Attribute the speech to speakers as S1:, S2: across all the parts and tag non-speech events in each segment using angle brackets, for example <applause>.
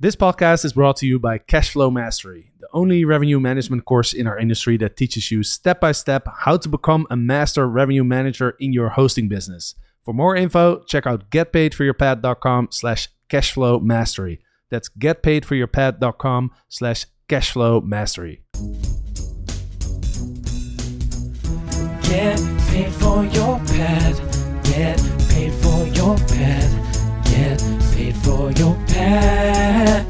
S1: This podcast is brought to you by Cashflow Mastery, the only revenue management course in our industry that teaches you step by step how to become a master revenue manager in your hosting business. For more info, check out getpaidforyourpad.com slash cashflow mastery. That's getpaidforyourpad.com slash cashflow mastery.
S2: Get paid for your pad. Get paid for your pad. Get for your pad.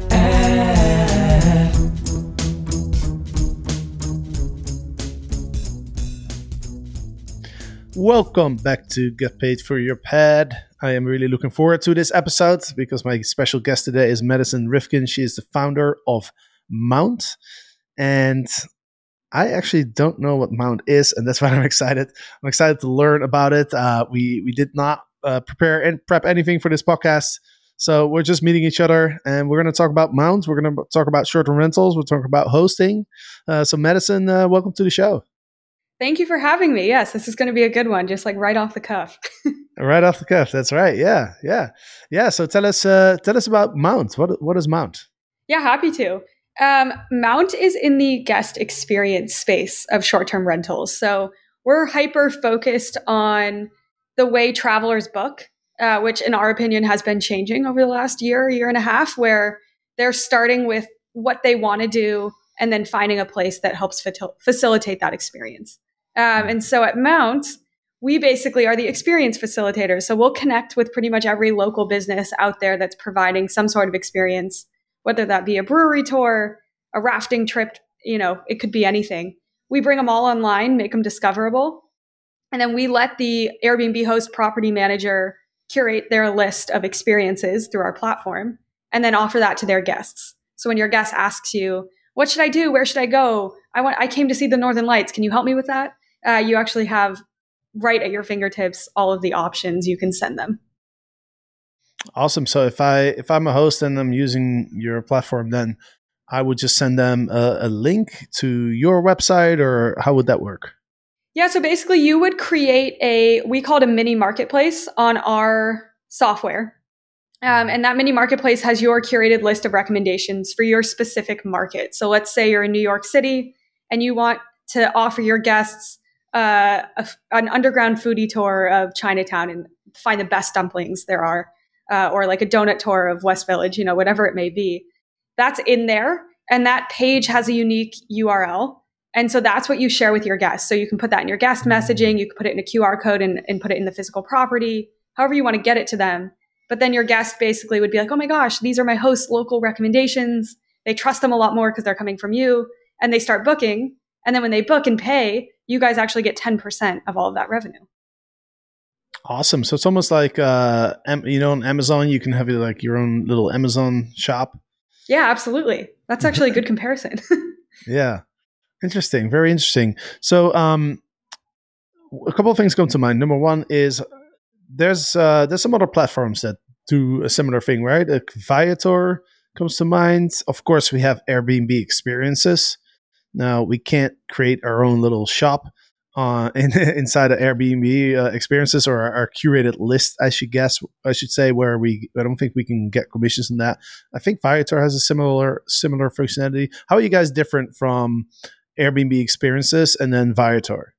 S1: Welcome back to Get Paid for Your Pad. I am really looking forward to this episode because my special guest today is Madison Rivkin. She is the founder of Mount. And I actually don't know what Mount is, and that's <laughs> why I'm excited. I'm excited to learn about it. Uh, we we did not uh, prepare and prep anything for this podcast, so we're just meeting each other, and we're going to talk about Mount. We're going to talk about short-term rentals. We're talking about hosting. Uh, so, Madison, uh, welcome to the show.
S3: Thank you for having me. Yes, this is going to be a good one, just like right off the cuff. <laughs>
S1: right off the cuff. That's right. Yeah, yeah, yeah. So tell us, uh, tell us about Mount. What what is Mount?
S3: Yeah, happy to. Um, Mount is in the guest experience space of short term rentals. So we're hyper focused on the way travelers book, uh, which in our opinion has been changing over the last year, year and a half, where they're starting with what they want to do and then finding a place that helps facilitate that experience. Um, and so at Mount, we basically are the experience facilitators. So we'll connect with pretty much every local business out there that's providing some sort of experience whether that be a brewery tour, a rafting trip, you know, it could be anything. We bring them all online, make them discoverable. And then we let the Airbnb host property manager curate their list of experiences through our platform and then offer that to their guests. So when your guest asks you, what should I do? Where should I go? I want, I came to see the Northern Lights. Can you help me with that? Uh, you actually have right at your fingertips all of the options you can send them.
S1: Awesome. So if I if I'm a host and I'm using your platform, then I would just send them a, a link to your website, or how would that work?
S3: Yeah. So basically, you would create a we call it a mini marketplace on our software. Um, and that mini marketplace has your curated list of recommendations for your specific market. So let's say you're in New York City and you want to offer your guests uh, a, an underground foodie tour of Chinatown and find the best dumplings there are uh, or like a donut tour of West Village, you know, whatever it may be. That's in there. And that page has a unique URL. And so that's what you share with your guests. So you can put that in your guest messaging, you can put it in a QR code and, and put it in the physical property, however you want to get it to them. But then your guest basically would be like, oh my gosh, these are my host's local recommendations. They trust them a lot more because they're coming from you. And they start booking. And then when they book and pay, you guys actually get 10% of all of that revenue.
S1: Awesome. So it's almost like uh, you know, on Amazon, you can have like your own little Amazon shop.
S3: Yeah, absolutely. That's actually a good comparison. <laughs>
S1: yeah, interesting. Very interesting. So, um, a couple of things come to mind. Number one is there's uh, there's some other platforms that do a similar thing, right? Like Viator comes to mind. Of course, we have Airbnb experiences. Now we can't create our own little shop, uh, <laughs> in, inside of Airbnb uh, experiences or our, our, curated list, I should guess, I should say, where we, I don't think we can get commissions on that. I think Viator has a similar similar functionality. How are you guys different from Airbnb experiences and then Viator?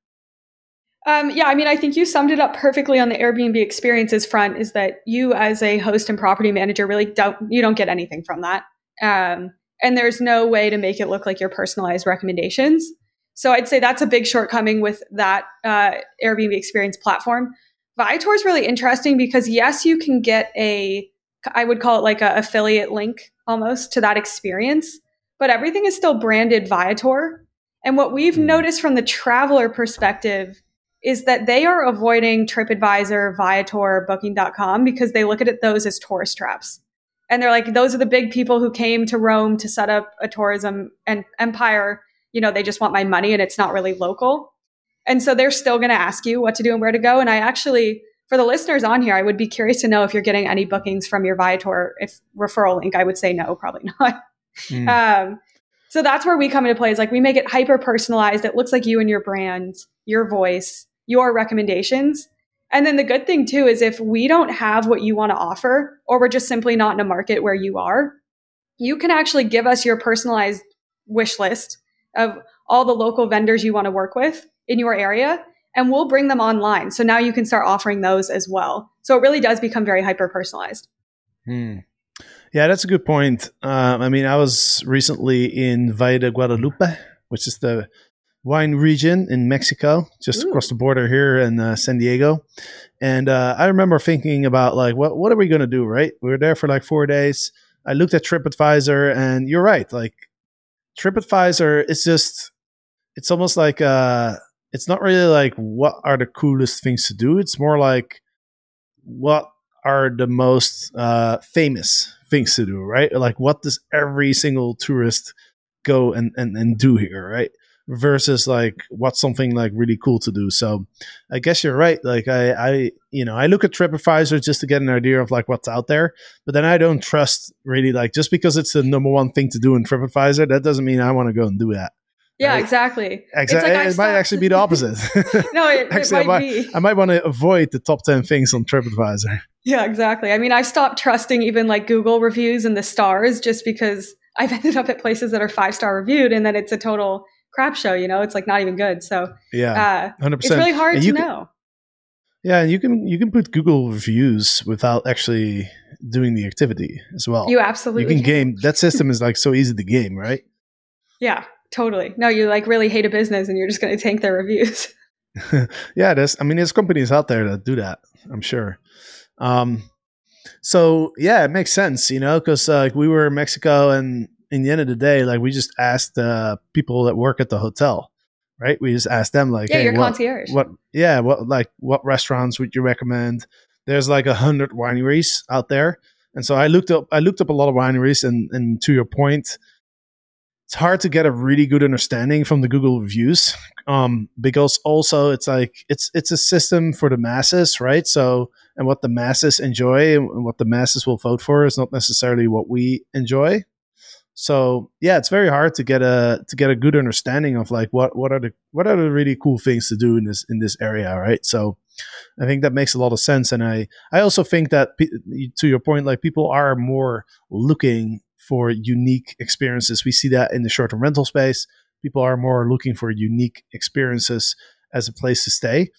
S3: Um, yeah, I mean, I think you summed it up perfectly on the Airbnb experiences front. Is that you, as a host and property manager, really don't you don't get anything from that, um, and there's no way to make it look like your personalized recommendations. So I'd say that's a big shortcoming with that uh, Airbnb experience platform. Viator is really interesting because yes, you can get a, I would call it like a affiliate link almost to that experience, but everything is still branded Viator. And what we've mm. noticed from the traveler perspective is that they are avoiding TripAdvisor, Viator, Booking.com because they look at it, those as tourist traps. And they're like, those are the big people who came to Rome to set up a tourism and empire you know, they just want my money and it's not really local. And so they're still going to ask you what to do and where to go. And I actually, for the listeners on here, I would be curious to know if you're getting any bookings from your Viator. If referral link, I would say no, probably <laughs> not. Mm. Um, so that's where we come into play is like we make it hyper personalized. It looks like you and your brand, your voice, your recommendations. And then the good thing too is if we don't have what you want to offer, or we're just simply not in a market where you are, you can actually give us your personalized wish list of all the local vendors you want to work with in your area and we'll bring them online. So now you can start offering those as well. So it really does become very hyper personalized.
S1: Hmm. Yeah, that's a good point. Um, I mean, I was recently in Valle de Guadalupe, which is the wine region in Mexico, just
S3: Ooh.
S1: across the border here in uh, San Diego. And uh, I remember thinking about like, what what are we going to do? Right? We were there for like four days. I looked at TripAdvisor, and you're right. Like TripAdvisor is just, it's almost like uh, it's not really like what are the coolest things to do. It's more like what are the most uh, famous things to do, right? Like what does every single tourist go and, and, and do here, right? Versus like what's something like really cool to do. So I guess you're right. Like I, I you know, I look at TripAdvisor just to get an idea of like what's out there, but then I don't trust really like just because it's the number one thing to do in TripAdvisor, that doesn't mean I want to go and do that.
S3: Yeah,
S1: Right.
S3: exactly.
S1: Exactly.
S3: like I
S1: it might actually be the opposite. <laughs> <laughs>
S3: No, it, it
S1: Actually, I
S3: might
S1: might,
S3: be.
S1: I might want to avoid the top 10 things on TripAdvisor.
S3: Yeah, exactly. I mean, I've stopped trusting even like Google reviews and the stars just because I've <laughs> ended up at places that are five star reviewed and then it's a total crap show, you know? It's like not even good. So
S1: Yeah,
S3: uh,
S1: 100%.
S3: it's really hard
S1: And
S3: to
S1: you can-
S3: know.
S1: Yeah, and you can you can put Google reviews without actually doing the activity as well.
S3: You absolutely
S1: you can game that system is like so easy to game, right?
S3: Yeah, totally. No, you like really hate a business and you're just going to tank their reviews. <laughs> <laughs>
S1: yeah, there's I mean there's companies out there that do that, I'm sure. Um so yeah, it makes sense, you know, because uh, like we were in Mexico and in the end of the day, like we just asked uh, people that work at the hotel, right? We just asked them like,
S3: yeah,
S1: hey,
S3: your
S1: what,
S3: concierge.
S1: what yeah what like what restaurants would you recommend there's like a hundred wineries out there and so i looked up i looked up a lot of wineries and and to your point it's hard to get a really good understanding from the google reviews um because also it's like it's it's a system for the masses right? So and what the masses enjoy and what the masses will vote for is not necessarily what we enjoy. So yeah, it's very hard to get a to get a good understanding of like what what are the what are the really cool things to do in this in this area, right? So I think that makes a lot of sense, and I I also think that to your point, like people are more looking for unique experiences. We see that in the short term rental space. People are more looking for unique experiences as a place to stay.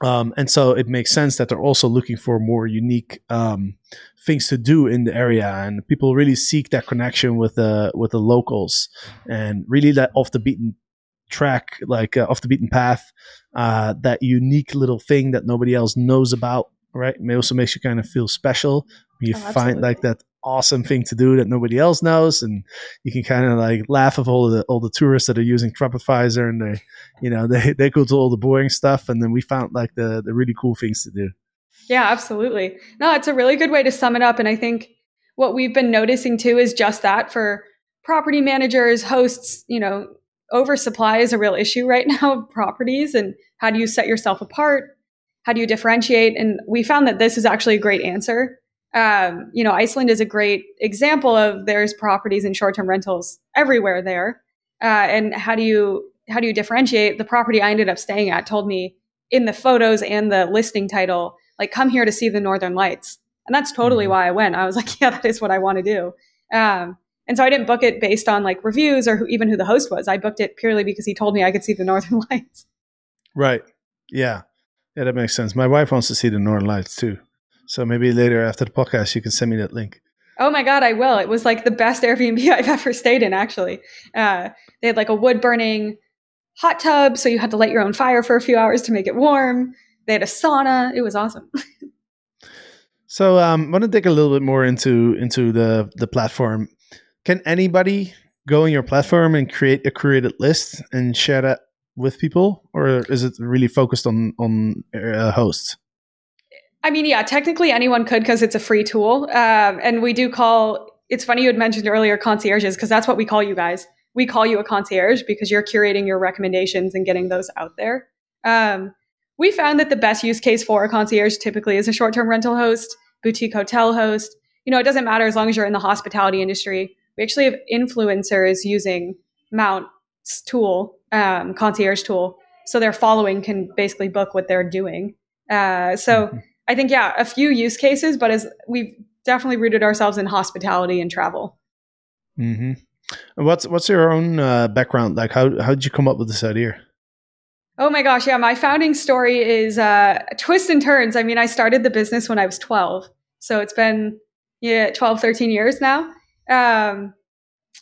S1: Um, and so it makes sense that they're also looking for more unique um, things to do in the area, and people really seek that connection with the with the locals, and really that off the beaten track, like uh, off the beaten path, uh, that unique little thing that nobody else knows about. Right, it also makes you kind of feel special. You
S3: Oh,
S1: find like that awesome thing to do that nobody else knows, and you can kind of like laugh of all the all the tourists that are using TripAdvisor, and they, you know, <laughs> they they go to all the boring stuff, and then we found like the the really cool things to do.
S3: Yeah, absolutely. No, it's a really good way to sum it up. And I think what we've been noticing too is just that for property managers, hosts, you know, oversupply is a real issue right <laughs> now of properties. And how do you set yourself apart? How do you differentiate? And we found that this is actually a great answer. Um, you know, Iceland is a great example of there's properties and short term rentals everywhere there. Uh, and how do you how do you differentiate? The property I ended up staying at told me in the photos and the listing title like come here to see the northern lights and that's totally
S1: Mhm.
S3: why i went i was <laughs> like yeah that is what i want to do um, and so i didn't book it based on like reviews or who, even who the host was i booked it purely because he told me i could see the northern <laughs> lights
S1: Right. Yeah. Yeah, that makes sense. My wife wants to see the Northern Lights too. So maybe later after the podcast, you can send me that link.
S3: oh my god i will it was like the best <laughs> airbnb i've ever stayed in actually uh, they had like a wood burning hot tub so you had to light your own fire for a few hours to make it warm they had a sauna it was awesome <laughs>
S1: So um, I want to dig a little bit more into into the the platform. Can anybody go on your platform and create a curated list and share that with people, or is it really focused on on uh, hosts?
S3: I mean, yeah, technically anyone could because it's a free tool. Um, and we do call, it's funny you had mentioned earlier concierges because that's what we call you guys. We call you a concierge because you're curating your recommendations and getting those out there. Um, we found that the best use case for a concierge typically is a short term rental host, boutique hotel host. You know, it doesn't matter as long as you're in the hospitality industry. We actually have influencers using Mount's tool, um, concierge tool. So their following can basically book what they're doing. Uh, so. <laughs> I think yeah, a few use cases, but as we've definitely rooted ourselves in hospitality and travel.
S1: Mm-hmm. What's what's your own uh, background? Like, how how did you come up with this idea?
S3: Oh my gosh, yeah, my founding story is uh, twists and turns. I mean, I started the business when I was 12. So it's been yeah, 12, 13 years now. Um,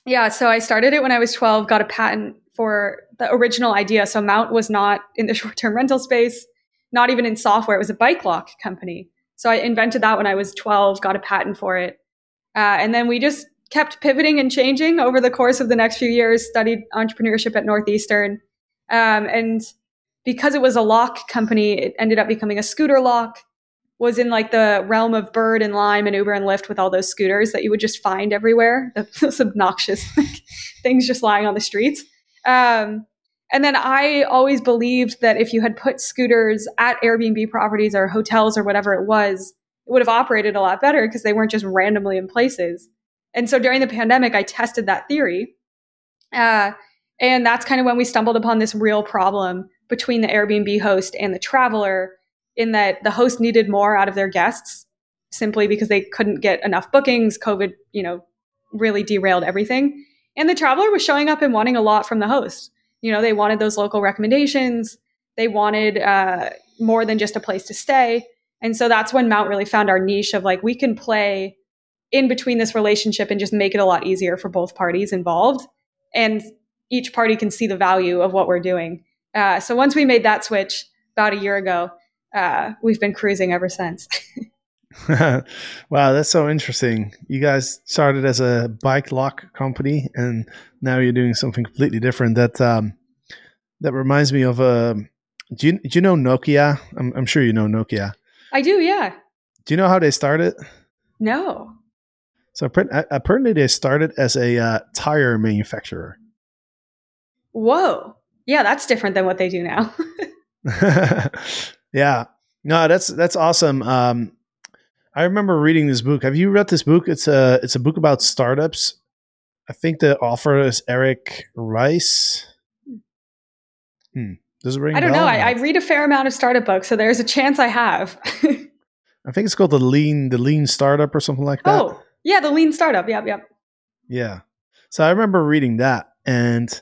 S3: yeah, so I started it when I was 12, got a patent for the original idea. So Mount was not in the <laughs> short term rental space, not even in software. It was a bike lock company. So I invented that when I was 12, got a patent for it. Uh, and then we just kept pivoting and changing over the course of the next few years, studied entrepreneurship at Northeastern. Um, and because it was a lock company, it ended up becoming a scooter lock was in like the realm of Bird and Lime and Uber and Lyft with all those scooters that you would just find everywhere, <laughs> those obnoxious <laughs> things just lying on the streets. Um, and then I always believed that if you had put scooters at Airbnb properties or hotels or whatever it was, it would have operated a lot better because they weren't just randomly in places. And so during the pandemic, I tested that theory. Uh, and that's kind of when we stumbled upon this real problem between the Airbnb host and the traveler in that the host needed more out of their guests simply because they couldn't get enough bookings. COVID, you know, really derailed everything. And the traveler was showing up and wanting a lot from the host. You know, they wanted those local recommendations. They wanted uh, more than just a place to stay. And so that's when Mount really found our niche of like, we can play in between this relationship and just make it a lot easier for both parties involved. And each party can see the value of what we're doing. Uh, so once we made that switch about a year ago, uh, we've been cruising ever since. <laughs> <laughs>
S1: wow, that's so interesting. You guys started as a bike lock company, and now you're doing something completely different. That um, that reminds me of a. Uh, do you, do you know Nokia? I'm, I'm sure you know Nokia.
S3: I do, yeah.
S1: Do you know how they started?
S3: No.
S1: So apparently, they started as a uh, tire manufacturer.
S3: Whoa! Yeah, that's different than what they do now. <laughs> <laughs>
S1: Yeah. No, that's that's awesome. Um, I remember reading this book. Have you read this book? It's a it's a book about startups. I think the author is Eric Rice. Hmm. Does it ring?
S3: I don't know. I, I, read a fair amount of startup books, so there's a chance I have. <laughs>
S1: I think it's called the lean the lean startup or something like that.
S3: Oh, yeah, the lean startup. Yep, yep.
S1: Yeah. So I remember reading that, and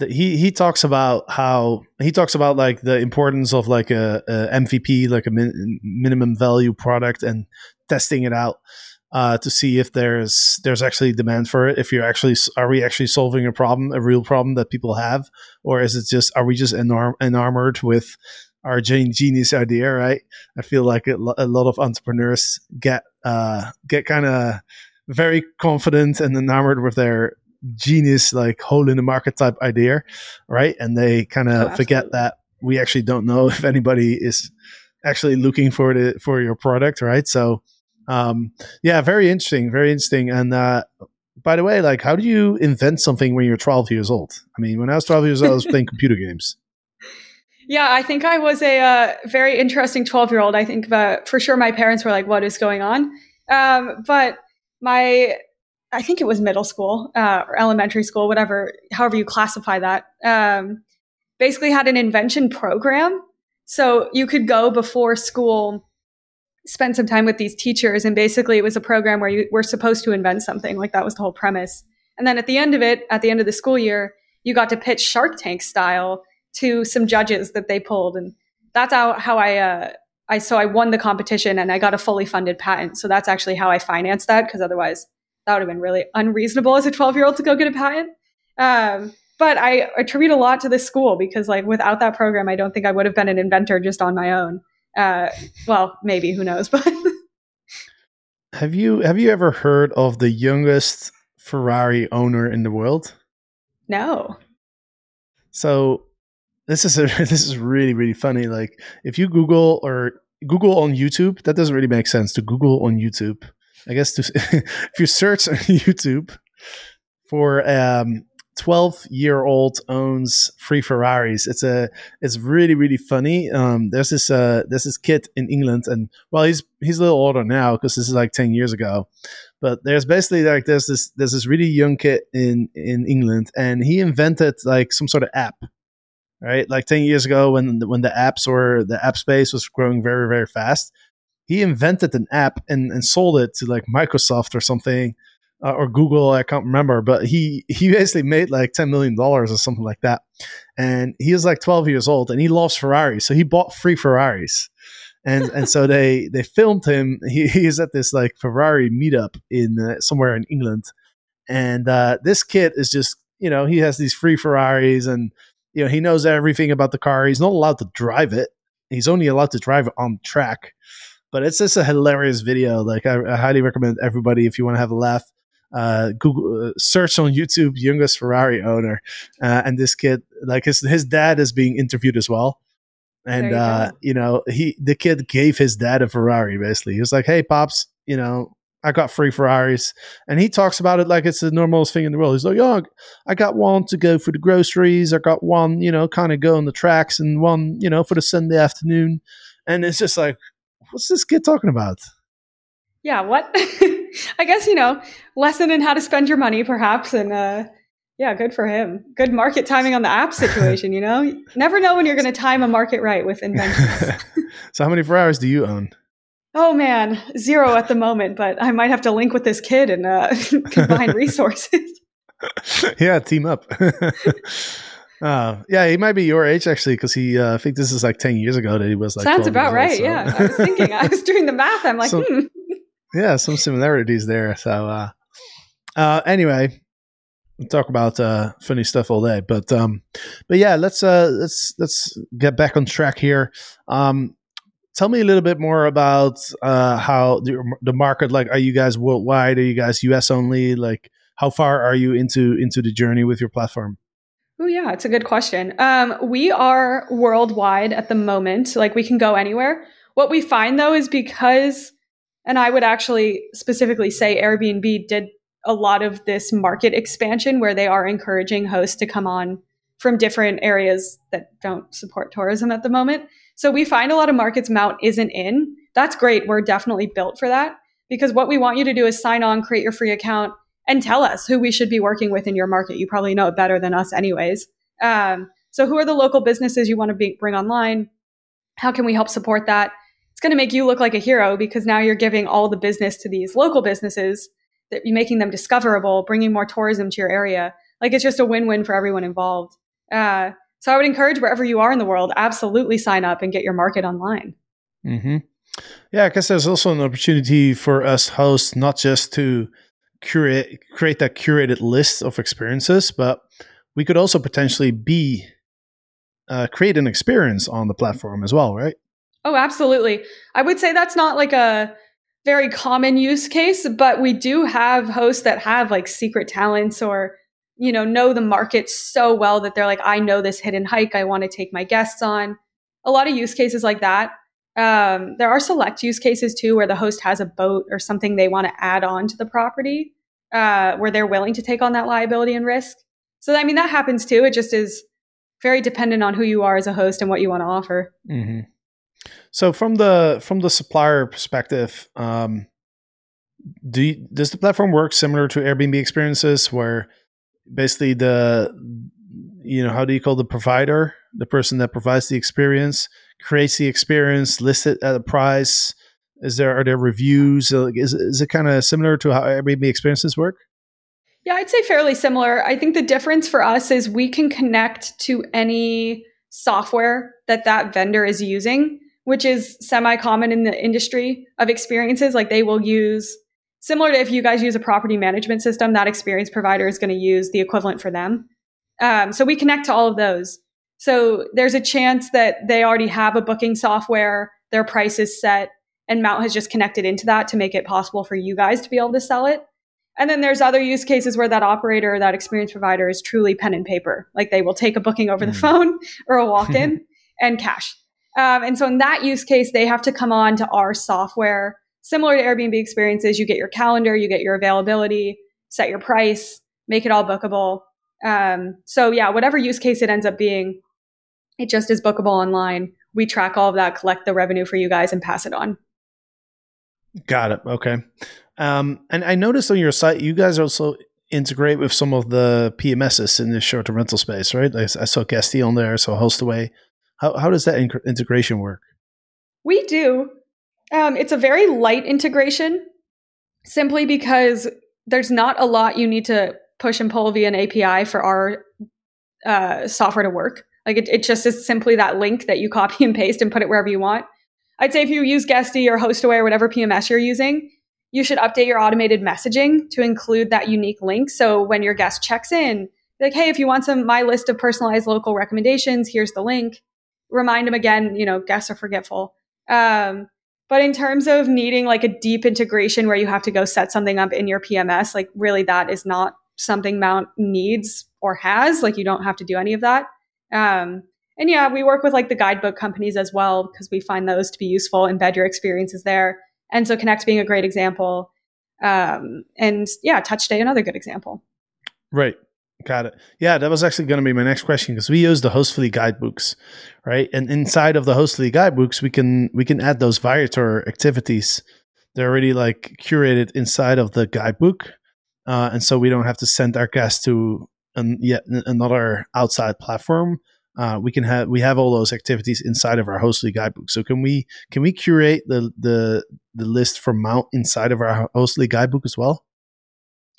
S1: he he talks about how he talks about like the importance of like a, a MVP, like a min, minimum value product, and testing it out uh, to see if there's there's actually demand for it. If you're actually are we actually solving a problem, a real problem that people have, or is it just are we just enamored with our genius idea? Right. I feel like a, a lot of entrepreneurs get uh, get kind of very confident and enamored with their genius like hole in the market type idea right? And they kind of oh, forget that we actually don't know if anybody is actually looking for the for your product right? So um yeah very interesting very interesting. And uh by the way like how do you invent something when you're 12 years old? I mean when i was 12 years old i was <laughs> playing computer games.
S3: Yeah, I think I was a uh, very interesting 12 year old. I think that for sure my parents were like, what is going on? Um, but my I think it was middle school uh, or elementary school, whatever, however you classify that, um, basically had an invention program. So you could go before school, spend some time with these teachers, and basically it was a program where you were supposed to invent something. Like that was the whole premise. And then at the end of it, at the end of the school year, you got to pitch Shark Tank style to some judges that they pulled, and that's how how I. Uh, I so I won the competition and I got a fully funded patent. So that's actually how I financed that because otherwise that would have been really unreasonable as a 12 year old to go get a patent. Um, but I attribute a lot to this school because, like, without that program, I don't think I would have been an inventor just on my own. Uh, well, maybe who knows? <laughs> But
S1: have you have you ever heard of the youngest Ferrari owner in the world?
S3: No.
S1: So this is a, <laughs> this is really really funny. Like, if you Google or Google on YouTube, that doesn't really make sense to Google on YouTube I guess to, <laughs> if you search on <laughs> YouTube for um, 12 year old owns free Ferraris. It's a it's really really funny. Um, there's this uh, there's this kid in England, and well, he's he's a little older now because this is like 10 years ago. But there's basically like there's this there's this really young kid in in England, and he invented like some sort of app. Right, like ten years ago, when when the apps or the app space was growing very very fast, he invented an app and, and sold it to like Microsoft or something uh, or Google. I can't remember, but he he basically made like ten million dollars or something like that. And he was like twelve years old, and he loves Ferraris, so he bought three Ferraris. And and so <laughs> they they filmed him. He is at this like Ferrari meetup in uh, somewhere in England, and uh, this kid is just you know he has these free Ferraris and you know he knows everything about the car. He's not allowed to drive it. He's only allowed to drive it on track. But it's just a hilarious video. Like I, I highly recommend everybody if you want to have a laugh. Uh, Google uh, search on YouTube youngest Ferrari owner, uh, and this kid like his his dad is being interviewed as well. And
S3: you
S1: uh, you know, he the kid gave his dad a Ferrari. Basically, he was like, "Hey, pops, you know, I got free Ferraris," and he talks about it like it's the normalest thing in the world. He's like, "Oh, I got one to go for the groceries. I got one, you know, kind of go on the tracks, and one, you know, for the Sunday afternoon." And it's just like, what's this kid talking about?
S3: Yeah, what? <laughs> I guess, you know, lesson in how to spend your money, perhaps. And uh, yeah, good for him. Good market timing on the app <laughs> situation, you know? You never know when you're going to time a market right with inventions. <laughs>
S1: so, how many Ferraris do you own?
S3: oh, man, zero at the moment, but I might have to link with this kid and uh, combine resources.
S1: yeah, team up. Uh, yeah, he might be your age actually, because he. Uh, I think this is like ten years ago that he was like.
S3: Sounds about right.
S1: old, so-
S3: Yeah. I was thinking, I was doing the math. I'm like, <laughs> hmm.
S1: yeah, some similarities there. So, uh, uh, anyway, we'll talk about uh, funny stuff all day, but um, but yeah, let's uh, let's let's get back on track here. Um, tell me a little bit more about uh, how the, the market. Like, are you guys worldwide? Are you guys US only? Like, how far are you into into the journey with your platform?
S3: Oh yeah, it's a good question. Um, we are worldwide at the moment. Like we can go anywhere. What we find though is because, and I would actually specifically say Airbnb did a lot of this market expansion where they are encouraging hosts to come on from different areas that don't support tourism at the moment. So we find a lot of markets Mount isn't in. That's great. We're definitely built for that because what we want you to do is sign on, create your free account, and tell us who we should be working with in your market. You probably know it better than us, anyways. Um, so, who are the local businesses you want to be, bring online? How can we help support that? It's going to make you look like a hero because now you're giving all the business to these local businesses, that you're making them discoverable, bringing more tourism to your area. Like it's just a win-win for everyone involved. Uh, so, I would encourage wherever you are in the world, absolutely sign up and get your market online.
S1: Mm-hmm. Yeah, I guess there's also an opportunity for us hosts not just to curate create that curated list of experiences, but we could also potentially be uh, create an experience on the platform as well, right?
S3: Oh, absolutely. I would say that's not like a very common use case, but we do have hosts that have like secret talents or, you know, know the market so well that they're like, I know this hidden hike I want to take my guests on. A lot of use cases like that. Um, there are select use cases too where the host has a boat or something they want to add on to the property uh, where they're willing to take on that liability and risk. So, I mean, that happens too. It just is very dependent on who you are as a host and what you want to offer.
S1: Mm-hmm. So from the from the supplier perspective, um, do you, does the platform work similar to Airbnb experiences, where basically the you know how do you call the provider, the person that provides the experience, creates the experience, lists it at a price? Is there are there reviews? Is is it kind of similar to how Airbnb experiences work?
S3: Yeah, I'd say fairly similar. I think the difference for us is we can connect to any software that that vendor is using, which is semi common in the industry of experiences. Like they will use, similar to if you guys use a property management system, that experience provider is going to use the equivalent for them. Um, so we connect to all of those. So there's a chance that they already have a booking software, their price is set, and Mount has just connected into that to make it possible for you guys to be able to sell it. And then there's other use cases where that operator that experience provider is truly pen and paper. Like they will take a booking over the
S1: Mm.
S3: phone or a walk in <laughs> and cash. Um, and so in that use case, they have to come on to our software. Similar to Airbnb experiences, you get your calendar, you get your availability, set your price, make it all bookable. Um, so yeah, whatever use case it ends up being, it just is bookable online. We track all of that, collect the revenue for you guys, and pass it on.
S1: Got it. Okay. Um, and I noticed on your site, you guys also integrate with some of the PMSs in the short-term rental space, right? I, I saw Guesty on there, so Hostaway. How how does that in- integration work?
S3: We do. Um, it's a very light integration simply because there's not a lot you need to push and pull via an API for our uh, software to work. Like it, it just is simply that link that you copy and paste and put it wherever you want. I'd say if you use Guesty or Hostaway or whatever PMS you're using, you should update your automated messaging to include that unique link. So when your guest checks in, like, hey, if you want some my list of personalized local recommendations, here's the link. Remind them again, you know, guests are forgetful. Um, but in terms of needing like a deep integration where you have to go set something up in your PMS, like really that is not something Mount needs or has. Like you don't have to do any of that. Um, and yeah, we work with like the guidebook companies as well because we find those to be useful. Embed your experiences there. Enso Connect being a great example. Um, and yeah, TouchStay, another good example.
S1: Right. Got it. Yeah, that was actually going to be my next question because we use the Hostfully guidebooks, right? And inside of the Hostfully guidebooks, we can we can add those Viator activities. They're already like curated inside of the guidebook, uh, and so we don't have to send our guests to an, yet another outside platform. Uh, we can have we have all those activities inside of our Hostfully guidebook. So can we can we curate the the the list for Mount inside of our Hostfully guidebook as well?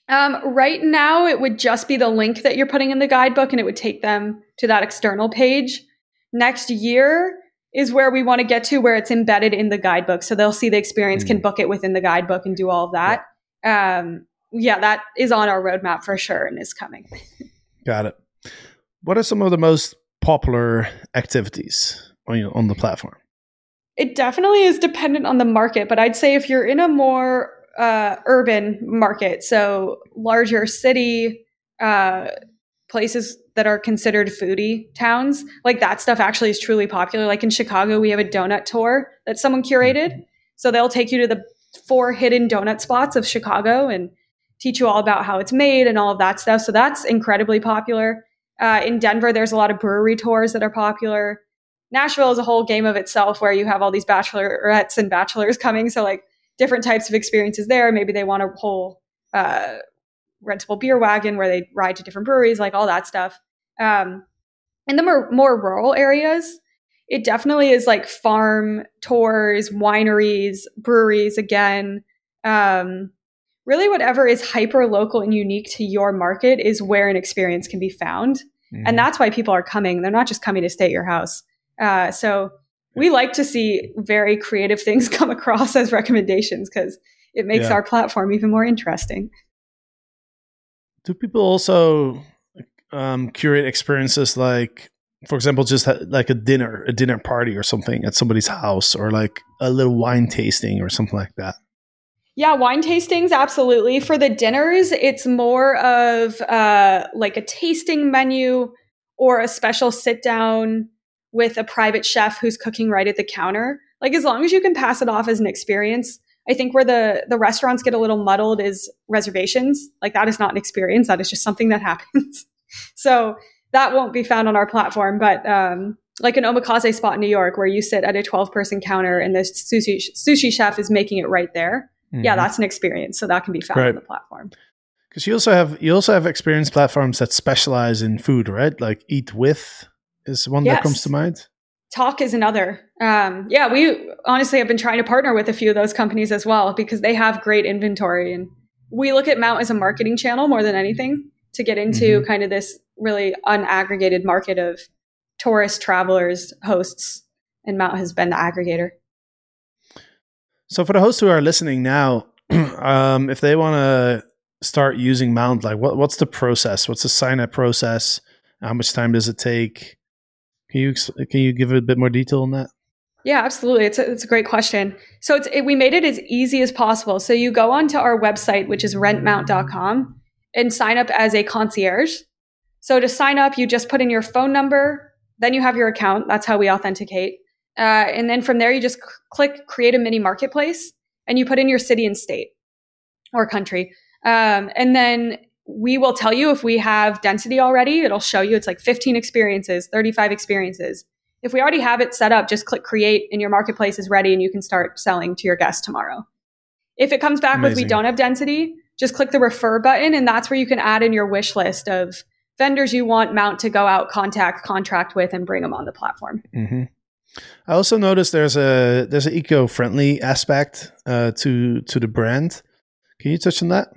S3: Um, right now, it would just be the link that you're putting in the guidebook, and it would take them to that external page. Next year is where we want to get to, where it's embedded in the guidebook, so they'll see the experience, mm. can book it within the guidebook, and do all of that. Yeah. Um, yeah, that is on our roadmap for sure, and is coming.
S1: Got it. What are some of the most popular activities on on the platform?
S3: It definitely is dependent on the market, but I'd say if you're in a more uh, urban market, so larger city uh, places that are considered foodie towns, like that stuff actually is truly popular. Like in Chicago, we have a donut tour that someone curated. Mm-hmm. So they'll take you to the four hidden donut spots of Chicago and teach you all about how it's made and all of that stuff. So that's incredibly popular. Uh, in Denver, there's a lot of brewery tours that are popular. Nashville is a whole game of itself where you have all these bachelorettes and bachelors <laughs> coming. So like different types of experiences there. Maybe they want a whole uh, rentable beer wagon where they ride to different breweries, like all that stuff. Um, in the more, more rural areas, it definitely is like farm tours, wineries, breweries again. Um, really, whatever is hyper local and unique to your market is where an experience can be found. Mm-hmm. And that's why people are coming. They're not just coming to stay at your house. Uh, so we like to see very creative <laughs> things come across as recommendations because it makes yeah. our platform even more interesting.
S1: Do people also um, curate experiences like, for example, just ha- like a dinner, a dinner party or something at somebody's house, or like a little wine tasting or something like that?
S3: Yeah, wine tastings, absolutely. For the dinners, it's more of uh, like a tasting menu or a special sit down with a private chef who's cooking right at the counter. Like as long as you can pass it off as an experience, I think where the the restaurants get a little muddled is reservations. Like that is not an experience; that is just something that <laughs> happens. so that won't be found on our platform. But um, like an omakase spot in New York, where you sit at a twelve person counter and the sushi sushi chef is making it right there. Mm-hmm. Yeah, that's an experience. So that can be found right. on the platform.
S1: Because you also have you also have experience platforms that specialize in food, right? Like Eatwith is one yes. that comes to mind.
S3: Tock is another. Um, yeah, we honestly have been trying to partner with a few of those companies as well because they have great inventory. And we look at Mount as a marketing channel more than anything to get into mm-hmm. kind of this really unaggregated market of tourists, travelers, hosts. And Mount has been the aggregator.
S1: So, for the hosts who are listening now, <clears throat> um, if they want to start using Mount, like what, what's the process? What's the sign up process? How much time does it take? Can you can you give a bit more detail on that?
S3: Yeah, absolutely. It's a, it's a great question. So it's it, we made it as easy as possible. So you go onto our website, which is rentmount.com, and sign up as a concierge. So to sign up, you just put in your phone number, then you have your account. That's how we authenticate. Uh, and then from there, you just c- click create a mini marketplace, and you put in your city and state or country. Um, and then we will tell you if we have density already. It'll show you it's like 15 experiences, 35 experiences. If we already have it set up, just click create and your marketplace is ready and you can start selling to your guests tomorrow. If it comes back Amazing. with we don't have density, just click the refer button and that's where you can add in your wish list of vendors you want Mount to go out, contact, contract with, and bring them on the platform.
S1: Mm-hmm. I also noticed there's a there's an eco friendly aspect uh, to to the brand. Can you touch on that?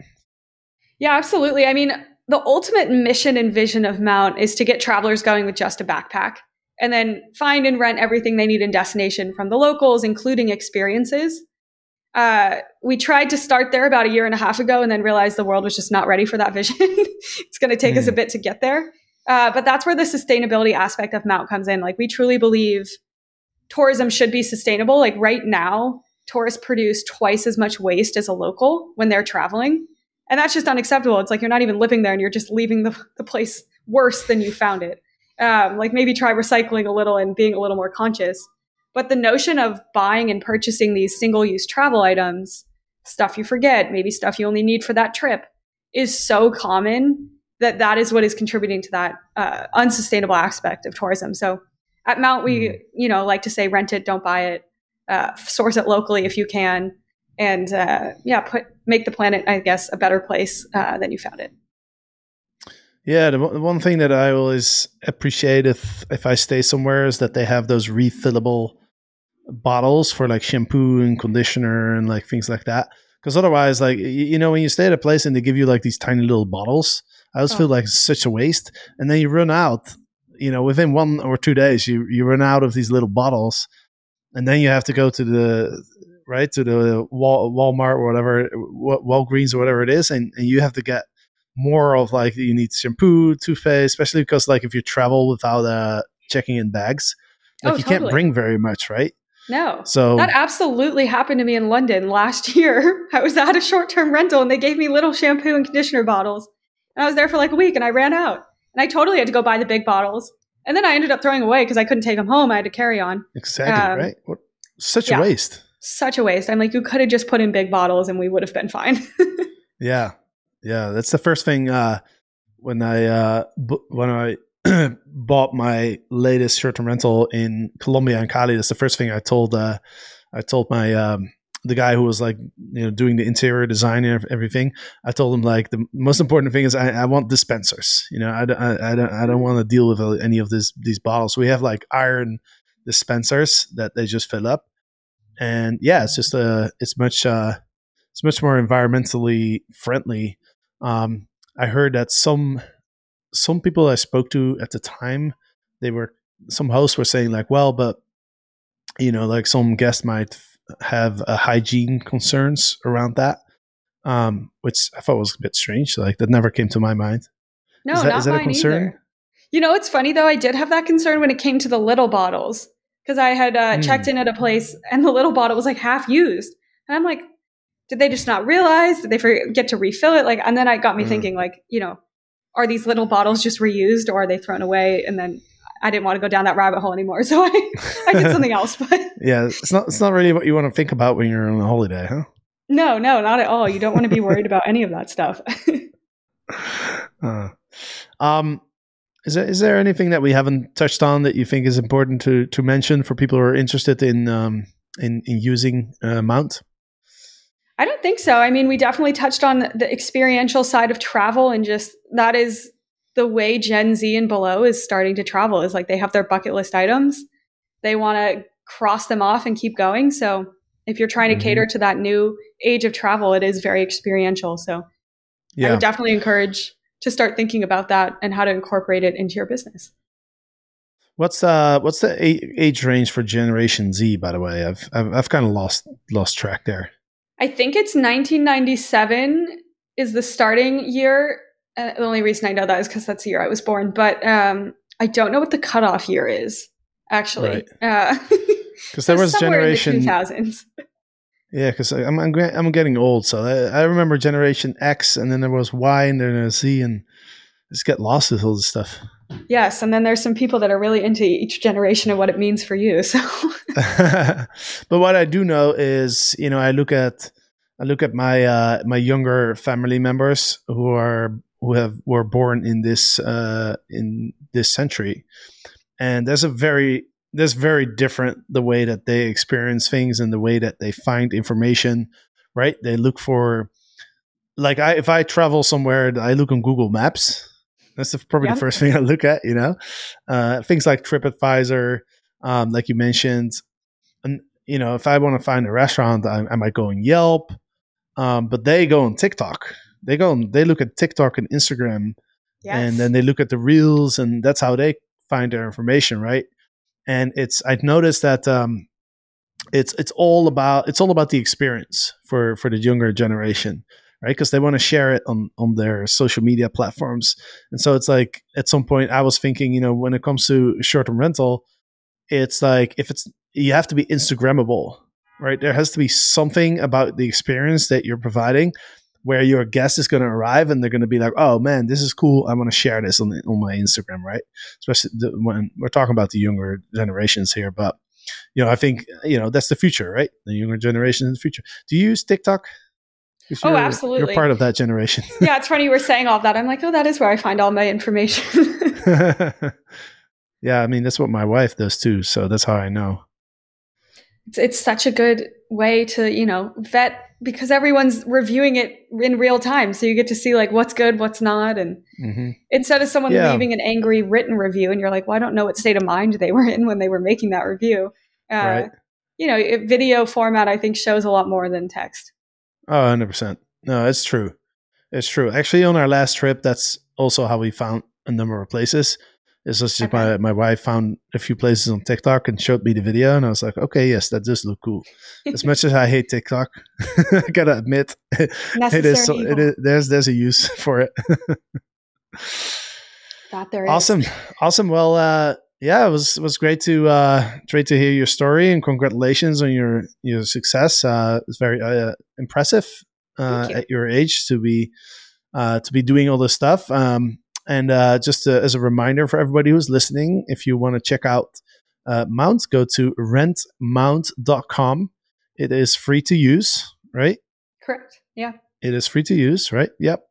S3: Yeah, absolutely. I mean, the ultimate mission and vision of Mount is to get travelers going with just a backpack and then find and rent everything they need in destination from the locals, including experiences. Uh, we tried to start there about a year and a half ago and then realized the world was just not ready for that vision. <laughs> it's going to take mm. us a bit to get there. Uh, but that's where the sustainability aspect of Mount comes in. Like, we truly believe tourism should be sustainable. Like, right now, tourists produce twice as much waste as a local when they're traveling. And that's just unacceptable. It's like you're not even living there and you're just leaving the, the place worse than you found it. Um, like, maybe try recycling a little and being a little more conscious. But the notion of buying and purchasing these single use travel items, stuff you forget, maybe stuff you only need for that trip, is so common that that is what is contributing to that uh, unsustainable aspect of tourism. So at Mount, we mm. you know like to say rent it, don't buy it, uh, source it locally if you can, and uh, yeah, put make the planet, I guess, a better place uh, than you found it.
S1: Yeah, the, the one thing that I always appreciate if if I stay somewhere is that they have those refillable bottles for like shampoo and conditioner and like things like that. Because otherwise, like you know, when you stay at a place and they give you like these tiny little bottles, I always oh. feel like it's such a waste. And then you run out. You know, within one or two days, you you run out of these little bottles, and then you have to go to the right to the Wal- Walmart or whatever, Walgreens or whatever it is, and, and you have to get more of like you need shampoo, toothpaste, especially because like if you travel without uh, checking in bags, like oh, you totally. can't bring very much, right?
S3: No. So that absolutely happened to me in London last <laughs> year. I was at a short term rental and they gave me little shampoo and conditioner bottles. And I was there for like a week and I ran out. And I totally had to go buy the big bottles. And then I ended up throwing away because I couldn't take them home. I had to carry on.
S1: Exactly, um, right? What, such yeah, a waste.
S3: Such a waste. I'm like, you could have just put in big bottles and we would have been fine. <laughs>
S1: yeah. Yeah. That's the first thing uh, when I uh, when I <clears throat> bought my latest short-term rental in Colombia and Cali, that's the first thing I told. Uh, I told my um, the guy who was like you know doing the interior design and everything. I told him like the most important thing is I, I want dispensers. You know, I, I, I don't I don't want to deal with any of this these bottles. We have like iron dispensers that they just fill up, and yeah, it's just uh, it's much uh, it's much more environmentally friendly. Um, I heard that some some people I spoke to at the time, they were some hosts were saying like, well, but you know, like some guests might have uh, hygiene concerns around that, um, which I thought was a bit strange. Like that never came to my mind.
S3: No, is that, not is that mine a concern? Either. You know, it's funny though. I did have that concern when it came to the little bottles because I had uh, mm. checked in at a place and the little bottle was like half used, and I'm like, did they just not realize? Did they forget to refill it? Like, and then it got me mm. thinking, like, you know, are these little bottles just reused or are they thrown away? And then I didn't want to go down that rabbit hole anymore, <laughs> so I, I did <laughs> something else. But <laughs>
S1: yeah, it's not it's not really what you want to think about when you're on a holiday, huh?
S3: No, no, not at all. You don't want to be worried about any of that stuff.
S1: uh, um, is there is there anything that we haven't touched on that you think is important to to mention for people who are interested in um in in using uh, Mount?
S3: I don't think so. I mean, we definitely touched on the experiential side of travel and just that is the way Gen Z and below is starting to travel is like they have their bucket list items. They want to cross them off and keep going. So if you're trying to mm-hmm. cater to that new age of travel, it is very experiential. So yeah. I would definitely encourage to start thinking about that and how to incorporate it into your business.
S1: What's uh what's the age range for Generation Z? By the way, I've I've, I've kind of lost lost track there.
S3: I think it's 1997 is the starting year. Uh, the only reason I know that is because that's the year I was born. But um, I don't know what the cutoff year is actually. Because right.
S1: uh, <laughs> there was generation 2000s. Yeah, because I'm, I'm I'm getting old, so I, I, remember Generation X, and then there was Y, and then there's Z, and just get lost with all this stuff.
S3: Yes, and then there's some people that are really into each generation and what it means for you. <laughs> So, <laughs>
S1: but what I do know is, you know, I look at I look at my uh, my younger family members who are who have were born in this uh, in this century, and that's a very there's very different the way that they experience things and the way that they find information. Right? They look for like I if I travel somewhere, I look on Google Maps that's the, probably the first <laughs> thing I look at, you know, uh, things like TripAdvisor, um, like you mentioned. And, you know, if I want to find a restaurant, I, I might go on Yelp, um, but they go on TikTok, they go and they look at TikTok and Instagram
S3: Yes.
S1: and then they look at the reels and that's how they find their information right? And it's i've noticed that um it's it's all about it's all about the experience for for the younger generation right? Because they want to share it on on their social media platforms. And so it's like at some point i was thinking you know when it comes to short-term rental it's like if it's you have to be instagrammable right? There has to be something about the experience that you're providing where your guest is going to arrive and they're going to be like, "Oh man, this is cool. I want to share this on the, on my Instagram." Right? Especially the, when we're talking about the younger generations here, but you know, I think you know that's the future, right? The younger generation in the future. Do you use TikTok?
S3: Oh,
S1: you're-
S3: absolutely.
S1: You're part of that generation. <laughs>
S3: yeah, it's funny you were saying all that. I'm like, oh, that is where I find all my information. <laughs> <laughs>
S1: yeah, I mean that's what my wife does too, so that's how I know.
S3: it's, it's such a good way to, you know, vet because everyone's reviewing it in real time. So you get to see like what's good, what's not. And
S1: hmm
S3: instead of someone
S1: Yeah.
S3: leaving an angry written review and you're like, well, I don't know what state of mind they were in when they were making that review. Uh,
S1: Right.
S3: You know, it- video format, I think, shows a lot more than text.
S1: Oh, 100%. No, it's true. It's true. Actually, on our last trip, that's also how we found a number of places. It's just
S3: Okay.
S1: my, my wife found a few places on TikTok and showed me the video, and I was like, okay, yes, that does look cool. As much as I hate TikTok, <laughs> I gotta admit, <laughs> it so- it There's there's a use <laughs> for it.
S3: that there is.
S1: awesome, awesome. Well, uh, yeah, it was it was great to uh, great to hear your story and congratulations on your your success. Uh, it's very uh, impressive uh,
S3: you.
S1: at your age to be uh, to be doing all this stuff. Um, and uh, just uh as a reminder for everybody who's listening, if you want to check out uh, Mount, go to rentmount.com. It is free to use, right?
S3: Correct. Yeah.
S1: It is free to use, right? Yep.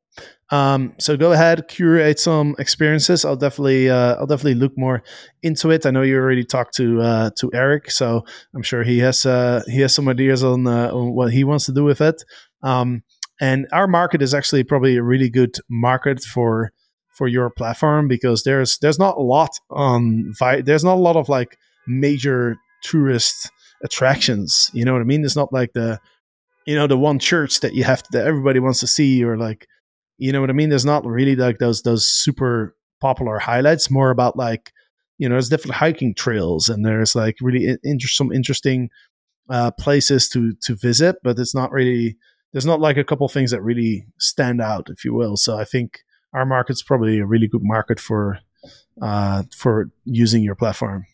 S1: Um, so go ahead, curate some experiences. I'll definitely, uh, I'll definitely look more into it. I know you already talked to uh, to Eric, so I'm sure he has uh, he has some ideas on, uh, on what he wants to do with it. Um, and our market is actually probably a really good market for for your platform because there's there's not a lot on Vi- there's not a lot of like major tourist attractions. You know what I mean? It's not like the you know the one church that you have to, that everybody wants to see or like you know what I mean? There's not really like those those super popular highlights. More about like you know there's different hiking trails and there's like really inter- some interesting uh, places to to visit, but it's not really there's not like a couple things that really stand out, if you will. So I think our market's probably a really good market for uh, for using your platform.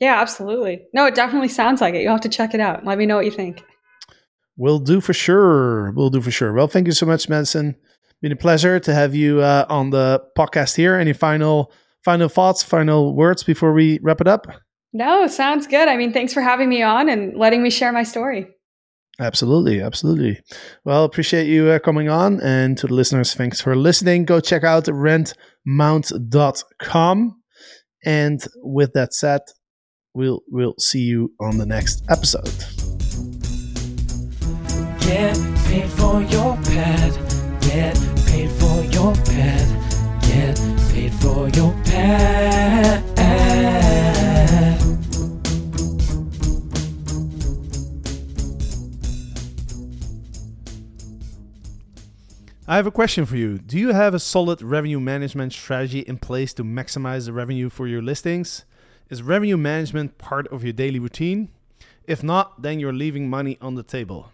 S3: Yeah, absolutely. No, it definitely sounds like it. You'll have to check it out. Let me know what you think.
S1: We'll do for sure. We'll do for sure. Well, thank you so much, Madison. Been a pleasure to have you uh, on the podcast here. Any final final thoughts, final words before we wrap it up?
S3: No, sounds good. I mean, thanks for having me on and letting me share my story.
S1: Absolutely, absolutely. Well, appreciate you uh, coming on, and to the listeners, thanks for listening. Go check out rentmount.com. And with that said, we'll we'll see you on the next episode.
S2: Get paid for your pad. Get paid for your pad. Get paid for your pad.
S1: I have a question for you. Do you have a solid revenue management strategy in place to maximize the revenue for your listings? Is revenue management part of your daily routine? If not, then you're leaving money on the table.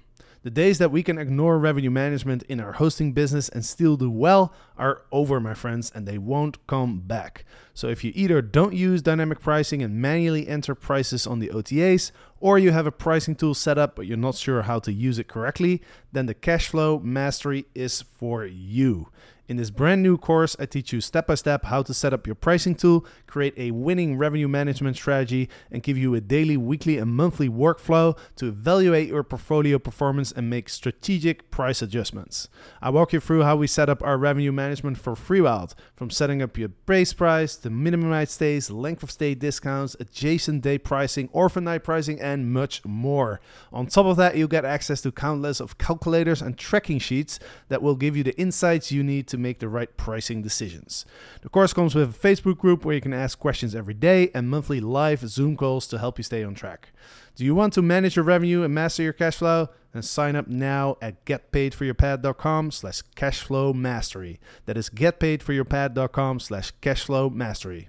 S1: The days that we can ignore revenue management in our hosting business and still do well are over, my friends, and they won't come back. So if you either don't use dynamic pricing and manually enter prices on the OTAs, or you have a pricing tool set up but you're not sure how to use it correctly, then the Cashflow Mastery is for you. In this brand new course, I teach you step by step how to set up your pricing tool, create a winning revenue management strategy, and give you a daily, weekly, and monthly workflow to evaluate your portfolio performance and make strategic price adjustments. I walk you through how we set up our revenue management for FreeWild, from setting up your base price to minimum night stays, length of stay discounts, adjacent day pricing, orphan night pricing, and much more. On top of that, you'll get access to countless of calculators and tracking sheets that will give you the insights you need to make the right pricing decisions. The course comes with a Facebook group where you can ask questions every day and monthly live Zoom calls to help you stay on track. Do you want to manage your revenue and master your cash flow? and sign up now at getpaidforyourpad.com slash cashflow mastery. That is getpaidforyourpad.com slash cashflow mastery.